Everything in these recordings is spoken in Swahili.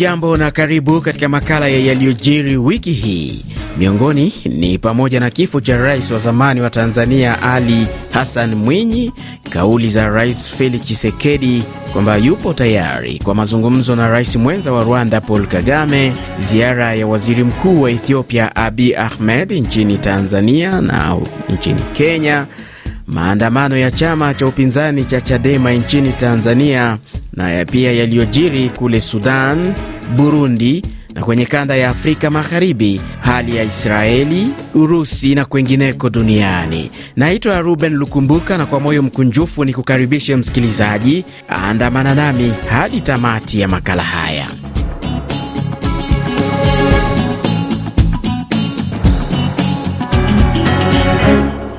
Hujambo na karibu katika makala ya yaliyojiri wiki hii. Miongoni ni pamoja na kifo cha rais wa zamani wa Tanzania Ali Hassan Mwinyi, kauli za Rais Felix Tshisekedi kwamba yupo tayari kwa mazungumzo na rais mwenza wa Rwanda Paul Kagame, ziara ya waziri mkuu wa Ethiopia Abiy Ahmed nchini Tanzania na nchini Kenya, maandamano ya chama cha upinzani cha Chadema nchini Tanzania na pia yaliyojiri kule Sudan, Burundi na kwenye kanda ya Afrika Magharibi, hali ya Israeli, Urusi na kwengineko duniani. Naitwa Ruben Lukumbuka na kwa moyo mkunjufu ni kukaribishe msikilizaji, aandamana nami hadi tamati ya makala haya.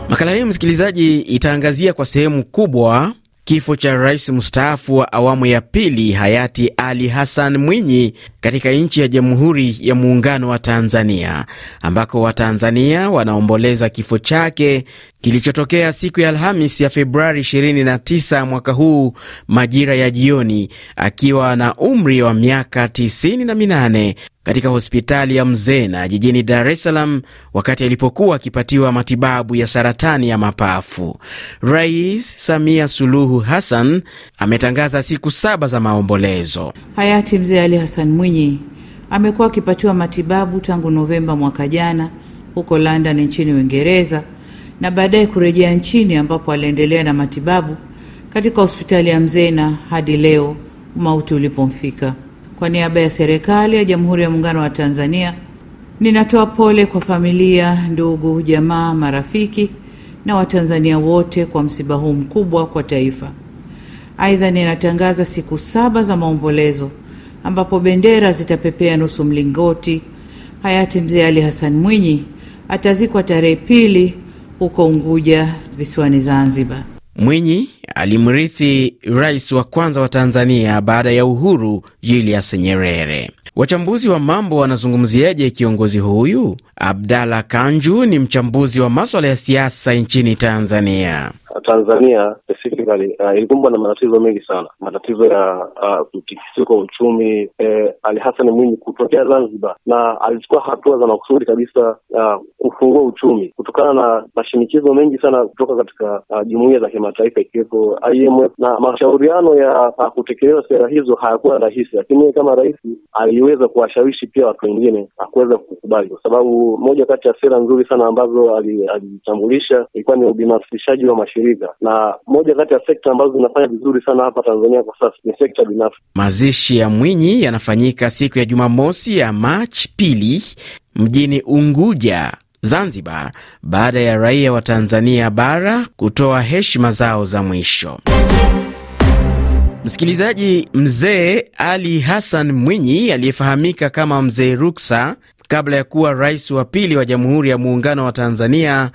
Makala hii msikilizaji, itaangazia kwa sehemu kubwa kifo cha rais mstaafu wa awamu ya pili hayati Ali Hassan Mwinyi katika nchi ya Jamhuri ya Muungano wa Tanzania, ambako Watanzania wanaomboleza kifo chake kilichotokea siku ya Alhamis ya Februari 29 mwaka huu majira ya jioni, akiwa na umri wa miaka 98 katika hospitali ya Mzena jijini Dar es Salaam wakati alipokuwa akipatiwa matibabu ya saratani ya mapafu. Rais Samia Suluhu Hassan ametangaza siku saba za maombolezo. Hayati Mzee Ali Hassan Mwinyi amekuwa akipatiwa matibabu tangu Novemba mwaka jana huko London nchini Uingereza na baadaye kurejea nchini ambapo aliendelea na matibabu katika hospitali ya Mzena hadi leo umauti ulipomfika. Kwa niaba ya serikali ya Jamhuri ya Muungano wa Tanzania, ninatoa pole kwa familia, ndugu, jamaa, marafiki na Watanzania wote kwa msiba huu mkubwa kwa taifa. Aidha, ninatangaza siku saba za maombolezo ambapo bendera zitapepea nusu mlingoti. Hayati Mzee Ali Hassan Mwinyi atazikwa tarehe pili huko Unguja visiwani Zanzibar. Mwinyi alimrithi rais wa kwanza wa Tanzania baada ya uhuru Julius Nyerere. Wachambuzi wa mambo wanazungumziaje kiongozi huyu? Abdalla Kanju ni mchambuzi wa maswala ya siasa nchini Tanzania. Tanzania specifically uh, ilikumbwa na matatizo mengi sana, matatizo ya mtikisiko uh, uchumi eh, Ali Hassan Mwinyi kutokea Zanzibar, na alichukua hatua za makusudi kabisa uh, kufungua uchumi kutokana na mashinikizo mengi sana kutoka katika uh, jumuiya za kimataifa ikiwepo IMF, na mashauriano ya uh, kutekeleza sera hizo hayakuwa rahisi, lakini kama rais aliweza kuwashawishi pia watu wengine akuweza kukubali, kwa sababu moja kati ya sera nzuri sana ambazo alitambulisha ilikuwa ni ubinafsishaji wa mashirika. Na moja kati ya sekta ambazo zinafanya vizuri sana hapa Tanzania kwa sasa ni sekta binafsi. Mazishi ya Mwinyi yanafanyika siku ya Jumamosi ya Machi pili mjini Unguja, Zanzibar, baada ya raia wa Tanzania bara kutoa heshima zao za mwisho. Msikilizaji, mzee Ali Hassan Mwinyi aliyefahamika kama Mzee Ruksa kabla ya kuwa rais wa pili wa Jamhuri ya Muungano wa Tanzania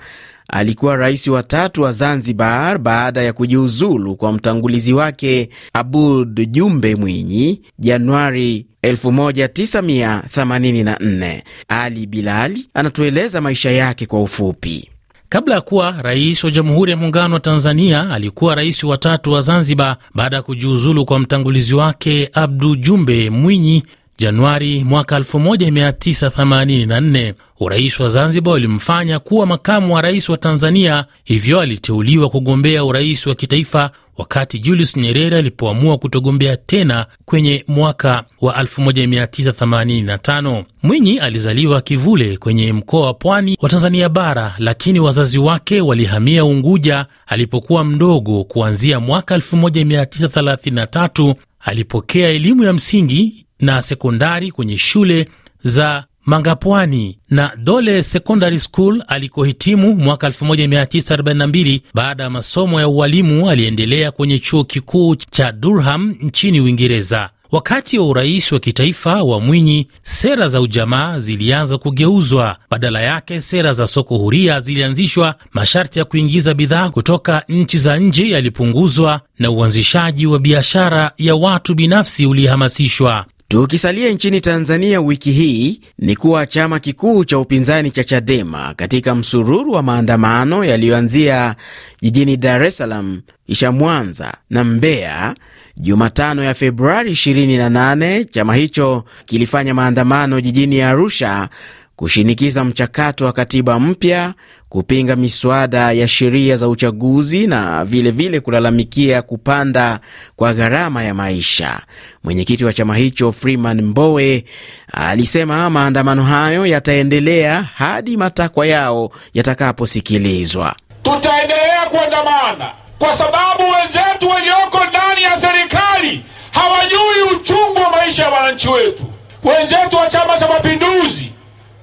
alikuwa rais wa tatu wa Zanzibar baada ya kujiuzulu kwa mtangulizi wake Abud Jumbe Mwinyi Januari 1984. Ali Bilali anatueleza maisha yake kwa ufupi. Kabla ya kuwa rais wa Jamhuri ya Muungano wa Tanzania, alikuwa rais wa tatu wa Zanzibar baada ya kujiuzulu kwa mtangulizi wake Abdu Jumbe Mwinyi Januari mwaka 1984. Urais wa Zanzibar ulimfanya kuwa makamu wa rais wa Tanzania, hivyo aliteuliwa kugombea urais wa kitaifa wakati Julius Nyerere alipoamua kutogombea tena kwenye mwaka wa 1985. Mwinyi alizaliwa Kivule kwenye mkoa wa Pwani wa Tanzania bara, lakini wazazi wake walihamia Unguja alipokuwa mdogo. Kuanzia mwaka 1933 alipokea elimu ya msingi na sekondari kwenye shule za Mangapwani na Dole Secondary School alikohitimu mwaka 1942. Baada ya masomo ya ualimu aliendelea kwenye chuo kikuu cha Durham nchini Uingereza. Wakati wa urais wa kitaifa wa Mwinyi, sera za ujamaa zilianza kugeuzwa. Badala yake, sera za soko huria zilianzishwa, masharti ya kuingiza bidhaa kutoka nchi za nje yalipunguzwa, na uanzishaji wa biashara ya watu binafsi ulihamasishwa. Tukisalia nchini Tanzania, wiki hii ni kuwa chama kikuu cha upinzani cha Chadema katika msururu wa maandamano yaliyoanzia jijini Dar es Salaam, kisha Mwanza na Mbeya Jumatano ya Februari 28 chama hicho kilifanya maandamano jijini Arusha kushinikiza mchakato wa katiba mpya, kupinga miswada ya sheria za uchaguzi na vilevile vile kulalamikia kupanda kwa gharama ya maisha. Mwenyekiti wa chama hicho Freeman Mbowe alisema maandamano hayo yataendelea hadi matakwa yao yatakaposikilizwa. Tutaendelea kuandamana kwa sababu wenzetu walioko ndani ya serikali hawajui uchungu wa maisha ya wananchi wetu. Wenzetu wa Chama cha Mapinduzi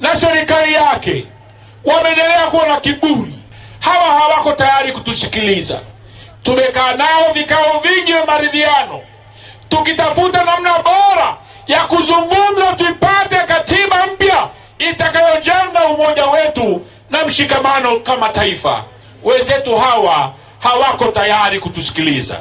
na serikali yake wameendelea kuwa na kiburi. Hawa hawako tayari kutusikiliza. Tumekaa nao vikao vingi vya maridhiano, tukitafuta namna bora ya kuzungumza, tupate katiba mpya itakayojenga umoja wetu na mshikamano kama taifa. Wenzetu hawa hawako tayari kutusikiliza.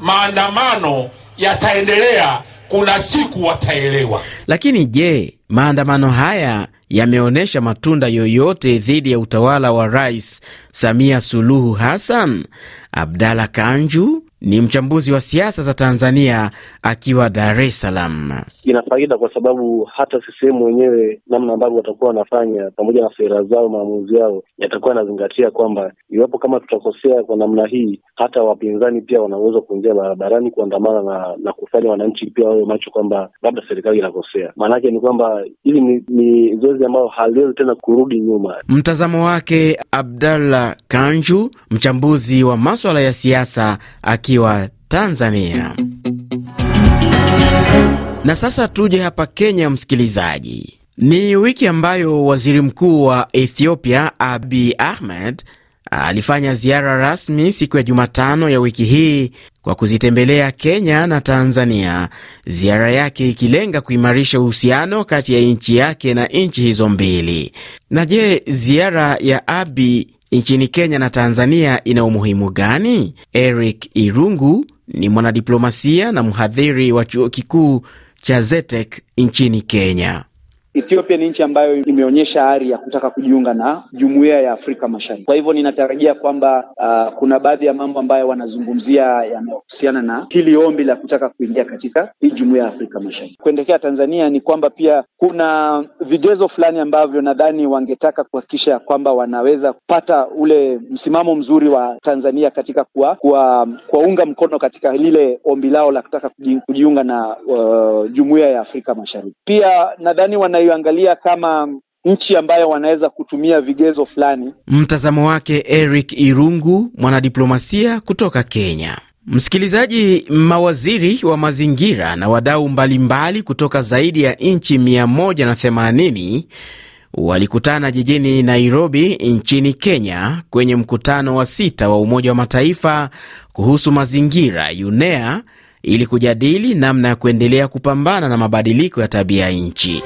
Maandamano yataendelea, kuna siku wataelewa. Lakini je, maandamano haya yameonyesha matunda yoyote dhidi ya utawala wa Rais Samia Suluhu Hassan? Abdalla Kanju ni mchambuzi wa siasa za Tanzania akiwa Dar es Salaam. Ina faida kwa sababu hata CCM wenyewe namna ambavyo watakuwa wanafanya pamoja na sera zao, maamuzi yao yatakuwa yanazingatia kwamba iwapo kama tutakosea kwa namna hii, hata wapinzani pia wanaweza kuingia barabarani kuandamana na, na kufanya wananchi pia wawe macho kwamba labda serikali inakosea. Maanake ni kwamba hili ni, ni zoezi ambalo haliwezi tena kurudi nyuma. Mtazamo wake Abdallah Kanju, mchambuzi wa maswala ya siasa akiwa Tanzania. Na sasa tuje hapa Kenya, msikilizaji. Ni wiki ambayo waziri mkuu wa Ethiopia Abiy Ahmed alifanya ziara rasmi siku ya Jumatano ya wiki hii kwa kuzitembelea Kenya na Tanzania, ziara yake ikilenga kuimarisha uhusiano kati ya nchi yake na nchi hizo mbili. Na je, ziara ya Abiy nchini Kenya na Tanzania ina umuhimu gani? Eric Irungu ni mwanadiplomasia na mhadhiri wa chuo kikuu cha ZETEC nchini Kenya. Ethiopia ni nchi ambayo imeonyesha ari ya kutaka kujiunga na jumuiya ya Afrika Mashariki. Kwa hivyo ninatarajia kwamba uh, kuna baadhi ya mambo ambayo wanazungumzia yanayohusiana na hili ombi la kutaka kuingia katika hii jumuiya ya Afrika Mashariki. Kuendekea Tanzania ni kwamba pia kuna vigezo fulani ambavyo nadhani wangetaka kuhakikisha kwamba wanaweza kupata ule msimamo mzuri wa Tanzania katika kuwa, kuwa, kuwaunga mkono katika lile ombi lao la kutaka kujiunga na uh, jumuiya ya Afrika Mashariki. Pia nadhani wana angalia kama nchi ambayo wanaweza kutumia vigezo fulani. Mtazamo wake Eric Irungu, mwanadiplomasia kutoka Kenya. Msikilizaji, mawaziri wa mazingira na wadau mbalimbali kutoka zaidi ya nchi 180 walikutana jijini Nairobi nchini Kenya kwenye mkutano wa sita wa Umoja wa Mataifa kuhusu mazingira UNEA ili kujadili namna ya kuendelea kupambana na mabadiliko ya tabia nchi.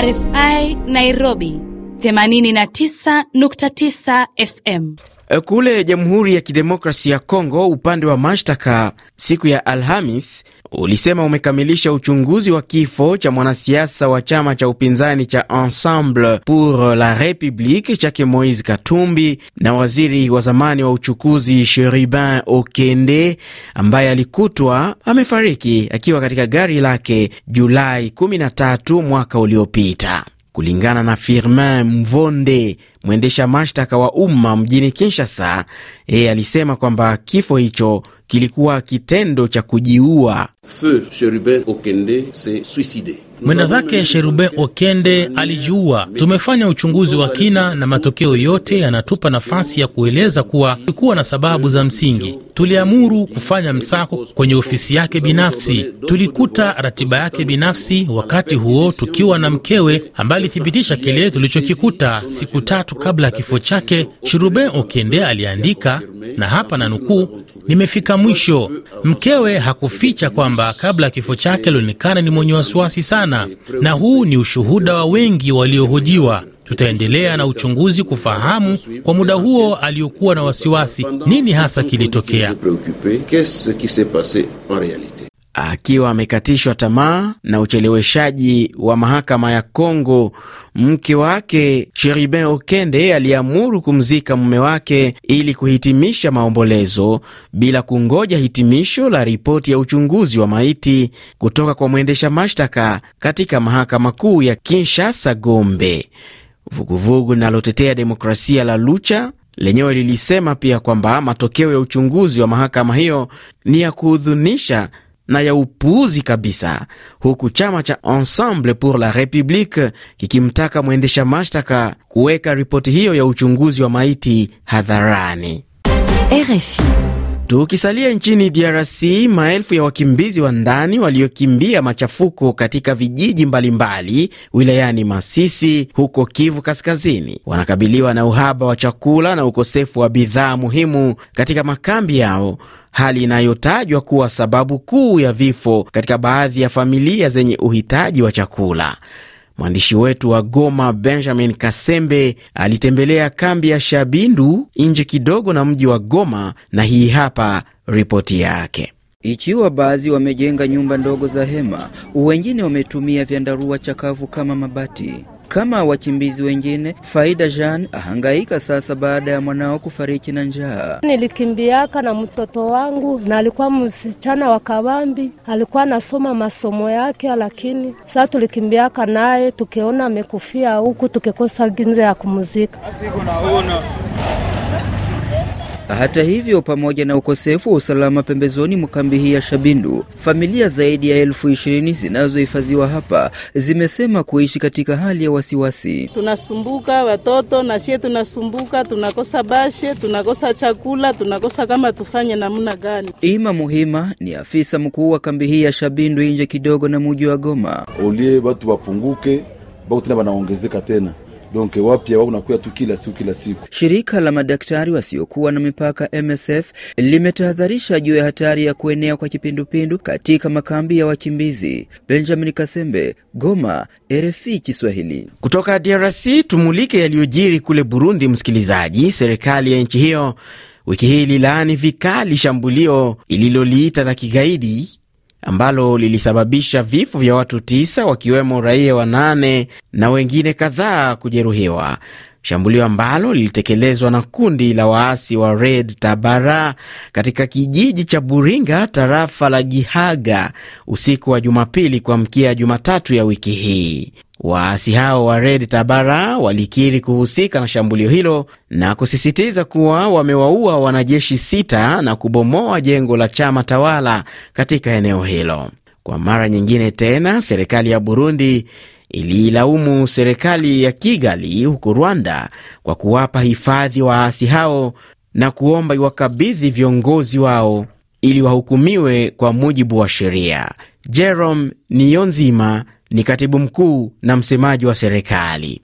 RFI Nairobi 89.9 FM. Kule Jamhuri ya Kidemokrasi ya Kongo, upande wa mashtaka siku ya Alhamis ulisema umekamilisha uchunguzi wa kifo cha mwanasiasa wa chama cha upinzani cha Ensemble pour la République chake Moise Katumbi na waziri wa zamani wa uchukuzi Cherubin Okende ambaye alikutwa amefariki akiwa katika gari lake Julai 13 mwaka uliopita. Kulingana na Firmin Mvonde, mwendesha mashtaka wa umma mjini Kinshasa, yeye alisema kwamba kifo hicho kilikuwa kitendo cha kujiua. Feu Cherubin Okende se suicidé. Mwenda zake Sherube Okende alijiua. Tumefanya uchunguzi wa kina na matokeo yote yanatupa nafasi ya kueleza kuwa kulikuwa na sababu za msingi. Tuliamuru kufanya msako kwenye ofisi yake binafsi, tulikuta ratiba yake binafsi, wakati huo tukiwa na mkewe ambaye alithibitisha kile tulichokikuta. Siku tatu kabla ya kifo chake, Sherube Okende aliandika, na hapa na nukuu, nimefika mwisho. Mkewe hakuficha kwamba kabla ya kifo chake alionekana ni mwenye wasiwasi sana, na huu ni ushuhuda wa wengi waliohojiwa. Tutaendelea na uchunguzi kufahamu kwa muda huo aliokuwa na wasiwasi nini hasa kilitokea. Akiwa amekatishwa tamaa na ucheleweshaji wa mahakama ya Kongo, mke wake Sheribin Okende aliamuru kumzika mume wake ili kuhitimisha maombolezo bila kungoja hitimisho la ripoti ya uchunguzi wa maiti kutoka kwa mwendesha mashtaka katika mahakama kuu ya Kinshasa Gombe. Vuguvugu linalotetea demokrasia la Lucha lenyewe lilisema pia kwamba matokeo ya uchunguzi wa mahakama hiyo ni ya kuhudhunisha na ya upuuzi kabisa, huku chama cha Ensemble pour la Republique kikimtaka mwendesha mashtaka kuweka ripoti hiyo ya uchunguzi wa maiti hadharani. RFI. Tukisalia nchini DRC, maelfu ya wakimbizi wa ndani waliokimbia machafuko katika vijiji mbalimbali mbali, wilayani Masisi huko Kivu Kaskazini wanakabiliwa na uhaba wa chakula na ukosefu wa bidhaa muhimu katika makambi yao, hali inayotajwa kuwa sababu kuu ya vifo katika baadhi ya familia zenye uhitaji wa chakula. Mwandishi wetu wa Goma Benjamin Kasembe alitembelea kambi ya Shabindu nje kidogo na mji wa Goma, na hii hapa ripoti yake. Ikiwa baadhi wamejenga nyumba ndogo za hema, wengine wametumia vyandarua chakavu kama mabati. Kama wakimbizi wengine, Faida Jean ahangaika sasa baada ya mwanao kufariki na njaa. Nilikimbiaka na mtoto wangu na alikuwa msichana wa Kabambi, alikuwa anasoma masomo yake, lakini sasa tulikimbiaka naye, tukiona amekufia huku, tukikosa ginze ya kumuzika. Hata hivyo, pamoja na ukosefu wa usalama pembezoni mwa kambi hii ya Shabindu, familia zaidi ya elfu ishirini zinazohifadhiwa hapa zimesema kuishi katika hali ya wasiwasi. Tunasumbuka watoto na sie tunasumbuka, tunakosa bashe, tunakosa chakula, tunakosa kama tufanye namna gani. Ima Muhima ni afisa mkuu wa kambi hii ya Shabindu nje kidogo na muji wa Goma. Olie watu wapunguke, bako tena wanaongezeka tena donc wapya wao tu kila siku kila siku. Shirika la madaktari wasiokuwa na mipaka MSF limetahadharisha juu ya hatari ya kuenea kwa kipindupindu katika makambi ya wakimbizi. Benjamin Kasembe, Goma, RFI Kiswahili. Kutoka DRC tumulike yaliyojiri kule Burundi. Msikilizaji, serikali ya nchi hiyo wiki hii ililaani vikali shambulio ililoliita la kigaidi ambalo lilisababisha vifo vya watu tisa wakiwemo raia wanane na wengine kadhaa kujeruhiwa, shambulio ambalo lilitekelezwa na kundi la waasi wa Red Tabara katika kijiji cha Buringa, tarafa la Gihaga, usiku wa Jumapili kuamkia Jumatatu ya wiki hii. Waasi hao wa Red Tabara walikiri kuhusika na shambulio hilo na kusisitiza kuwa wamewaua wanajeshi sita na kubomoa jengo la chama tawala katika eneo hilo. Kwa mara nyingine tena, serikali ya Burundi iliilaumu serikali ya Kigali huko Rwanda kwa kuwapa hifadhi waasi hao na kuomba iwakabidhi viongozi wao ili wahukumiwe kwa mujibu wa sheria. Jerome Niyonzima ni katibu mkuu na msemaji wa serikali.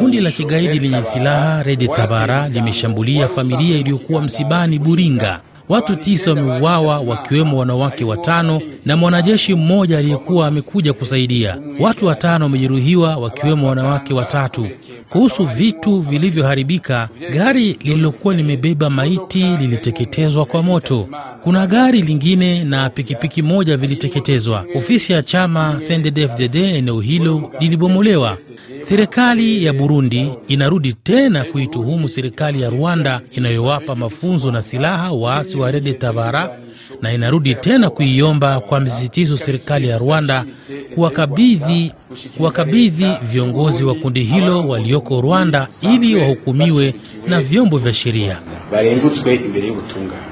Kundi la kigaidi lenye silaha Rede Tabara limeshambulia familia iliyokuwa msibani Buringa. Watu tisa wameuawa wakiwemo wanawake watano na mwanajeshi mmoja aliyekuwa amekuja kusaidia. Watu watano wamejeruhiwa wakiwemo wanawake watatu. Kuhusu vitu vilivyoharibika, gari lililokuwa limebeba maiti liliteketezwa kwa moto. Kuna gari lingine na pikipiki moja viliteketezwa. Ofisi ya chama CNDD-FDD eneo hilo lilibomolewa. Serikali ya Burundi inarudi tena kuituhumu serikali ya Rwanda inayowapa mafunzo na silaha waasi wa Rede Tabara na inarudi tena kuiomba kwa msisitizo serikali ya Rwanda kuwakabidhi kuwakabidhi viongozi wa kundi hilo walioko Rwanda ili wahukumiwe na vyombo vya sheria.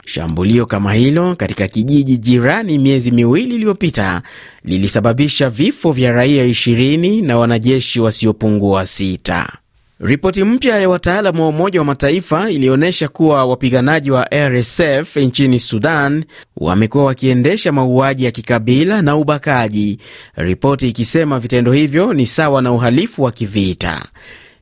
Shambulio kama hilo katika kijiji jirani miezi miwili iliyopita lilisababisha vifo vya raia 20 na wanajeshi wasiopungua sita. Ripoti mpya ya wataalamu wa Umoja wa Mataifa ilionyesha kuwa wapiganaji wa RSF nchini Sudan wamekuwa wakiendesha mauaji ya kikabila na ubakaji, ripoti ikisema vitendo hivyo ni sawa na uhalifu wa kivita.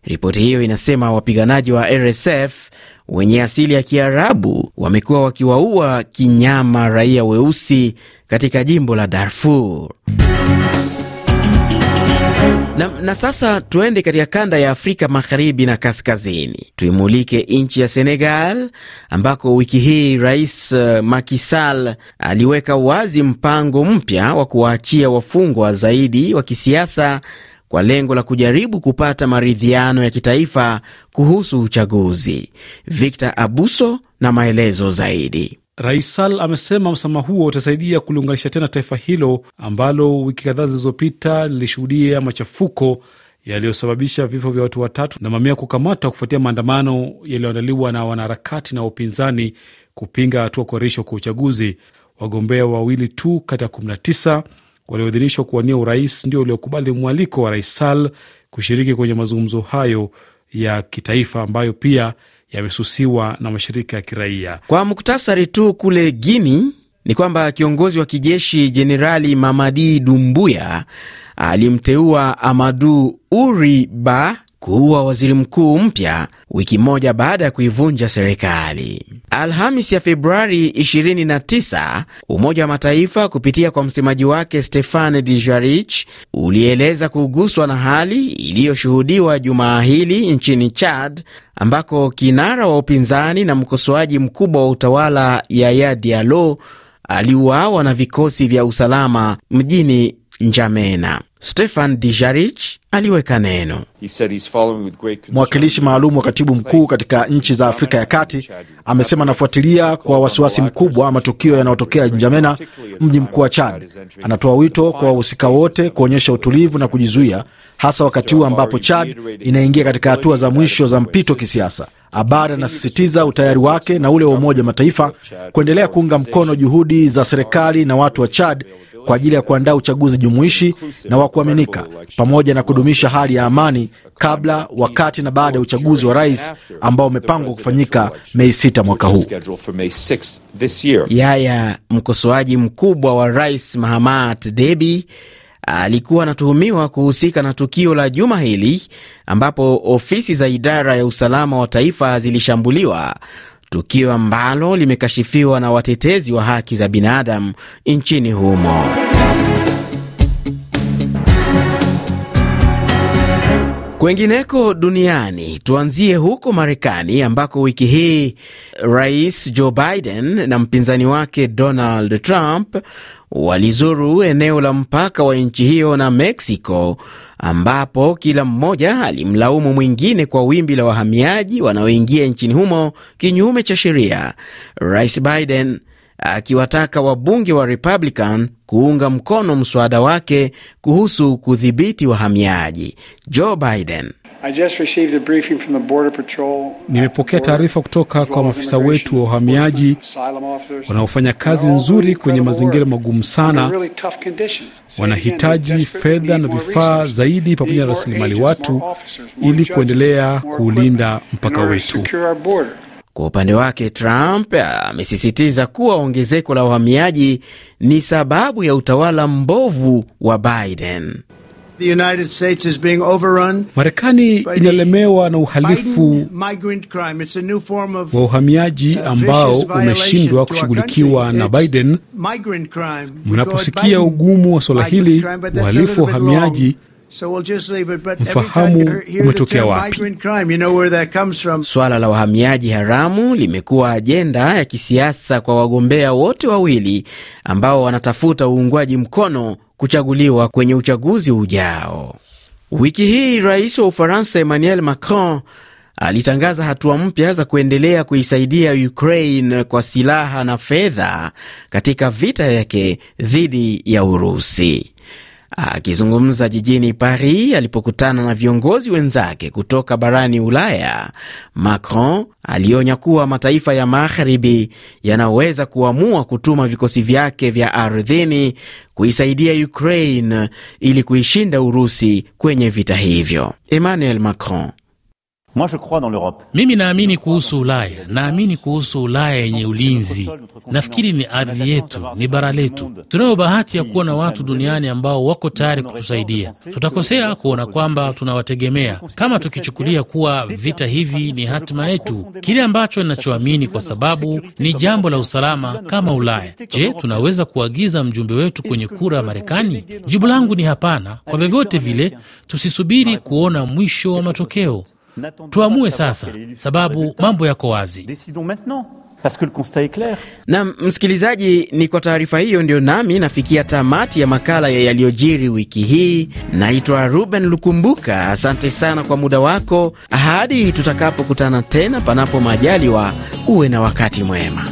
Ripoti hiyo inasema wapiganaji wa RSF wenye asili ya Kiarabu wamekuwa wakiwaua kinyama raia weusi katika jimbo la Darfur. Na, na sasa tuende katika kanda ya Afrika magharibi na kaskazini, tuimulike nchi ya Senegal ambako wiki hii Rais uh, Macky Sall aliweka wazi mpango mpya wa kuwaachia wafungwa zaidi wa kisiasa kwa lengo la kujaribu kupata maridhiano ya kitaifa kuhusu uchaguzi. Victor Abuso na maelezo zaidi. Rais Sall amesema msamaha huo utasaidia kuliunganisha tena taifa hilo ambalo wiki kadhaa zilizopita lilishuhudia machafuko yaliyosababisha vifo vya watu watatu na mamia kukamatwa kufuatia maandamano yaliyoandaliwa na wanaharakati na upinzani kupinga hatua kuahirishwa kwa uchaguzi. Wagombea wawili tu kati ya 19 walioidhinishwa kuwania urais ndio waliokubali mwaliko wa Rais Sall kushiriki kwenye mazungumzo hayo ya kitaifa ambayo pia yamesusiwa na mashirika ya kiraia. Kwa muktasari tu, kule Guini ni kwamba kiongozi wa kijeshi Jenerali Mamadi Dumbuya alimteua Amadu Uri Kuwa waziri mkuu mpya wiki moja baada ya kuivunja serikali. Alhamis ya Februari 29, Umoja wa Mataifa kupitia kwa msemaji wake Stefane Dijarich ulieleza kuguswa na hali iliyoshuhudiwa jumaa hili nchini Chad, ambako kinara wa upinzani na mkosoaji mkubwa wa utawala Yaya Diallo aliuawa na vikosi vya usalama mjini Njamena. Stefan Dijarich aliweka neno. Mwakilishi maalum wa katibu mkuu katika nchi za Afrika ya Kati amesema anafuatilia kwa wasiwasi mkubwa matukio yanayotokea Njamena, mji mkuu wa Chad. Anatoa wito kwa wahusika wote kuonyesha utulivu na kujizuia, hasa wakati huu ambapo Chad inaingia katika hatua za mwisho za mpito kisiasa. Abar anasisitiza utayari wake na ule wa Umoja wa Mataifa kuendelea kuunga mkono juhudi za serikali na watu wa Chad kwa ajili ya kuandaa uchaguzi jumuishi na wa kuaminika pamoja na kudumisha hali ya amani kabla, wakati na baada ya uchaguzi wa rais ambao umepangwa kufanyika Mei 6 mwaka huu. Yaya, mkosoaji mkubwa wa rais Mahamat Debi, alikuwa anatuhumiwa kuhusika na tukio la juma hili ambapo ofisi za idara ya usalama wa taifa zilishambuliwa tukio ambalo limekashifiwa na watetezi wa haki za binadamu nchini humo. Kwengineko duniani, tuanzie huko Marekani ambako wiki hii Rais Joe Biden na mpinzani wake Donald Trump walizuru eneo la mpaka wa nchi hiyo na Mexico, ambapo kila mmoja alimlaumu mwingine kwa wimbi la wahamiaji wanaoingia nchini humo kinyume cha sheria. Rais Biden akiwataka wabunge wa Republican kuunga mkono mswada wake kuhusu kudhibiti wahamiaji. Joe Biden: Nimepokea taarifa kutoka kwa maafisa wetu wa uhamiaji wanaofanya kazi nzuri kwenye mazingira magumu sana. Wanahitaji fedha na vifaa zaidi pamoja na rasilimali watu ili kuendelea kuulinda mpaka wetu. Kwa upande wake Trump amesisitiza kuwa ongezeko la uhamiaji ni sababu ya utawala mbovu wa Biden. Marekani inalemewa na uhalifu wa uhamiaji ambao umeshindwa kushughulikiwa na Biden. Mnaposikia ugumu wa suala hili, uhalifu wa uhamiaji mfahamu umetokea wapi. Swala la wahamiaji haramu limekuwa ajenda ya kisiasa kwa wagombea wote wawili ambao wanatafuta uungwaji mkono kuchaguliwa kwenye uchaguzi ujao. Wiki hii rais wa Ufaransa Emmanuel Macron alitangaza hatua mpya za kuendelea kuisaidia Ukraine kwa silaha na fedha katika vita yake dhidi ya Urusi. Akizungumza jijini Paris alipokutana na viongozi wenzake kutoka barani Ulaya, Macron alionya kuwa mataifa ya magharibi yanaweza kuamua kutuma vikosi vyake vya ardhini kuisaidia Ukraine ili kuishinda Urusi kwenye vita hivyo. Emmanuel Macron Mimi naamini kuhusu Ulaya, naamini kuhusu Ulaya yenye ulinzi. Nafikiri ni ardhi yetu, ni bara letu. Tunayo bahati ya kuwa na watu duniani ambao wako tayari kutusaidia. Tutakosea kuona kwamba tunawategemea, kama tukichukulia kuwa vita hivi ni hatima yetu, kile ambacho ninachoamini, kwa sababu ni jambo la usalama kama Ulaya. Je, tunaweza kuagiza mjumbe wetu kwenye kura ya Marekani? Jibu langu ni hapana. Kwa vyovyote vile, tusisubiri kuona mwisho wa matokeo. Tuamue sasa, sababu mambo yako wazi. Na msikilizaji, ni kwa taarifa hiyo ndio nami nafikia tamati ya makala ya yaliyojiri wiki hii. Naitwa Ruben Lukumbuka, asante sana kwa muda wako. Hadi tutakapokutana tena, panapo majaliwa, uwe na wakati mwema.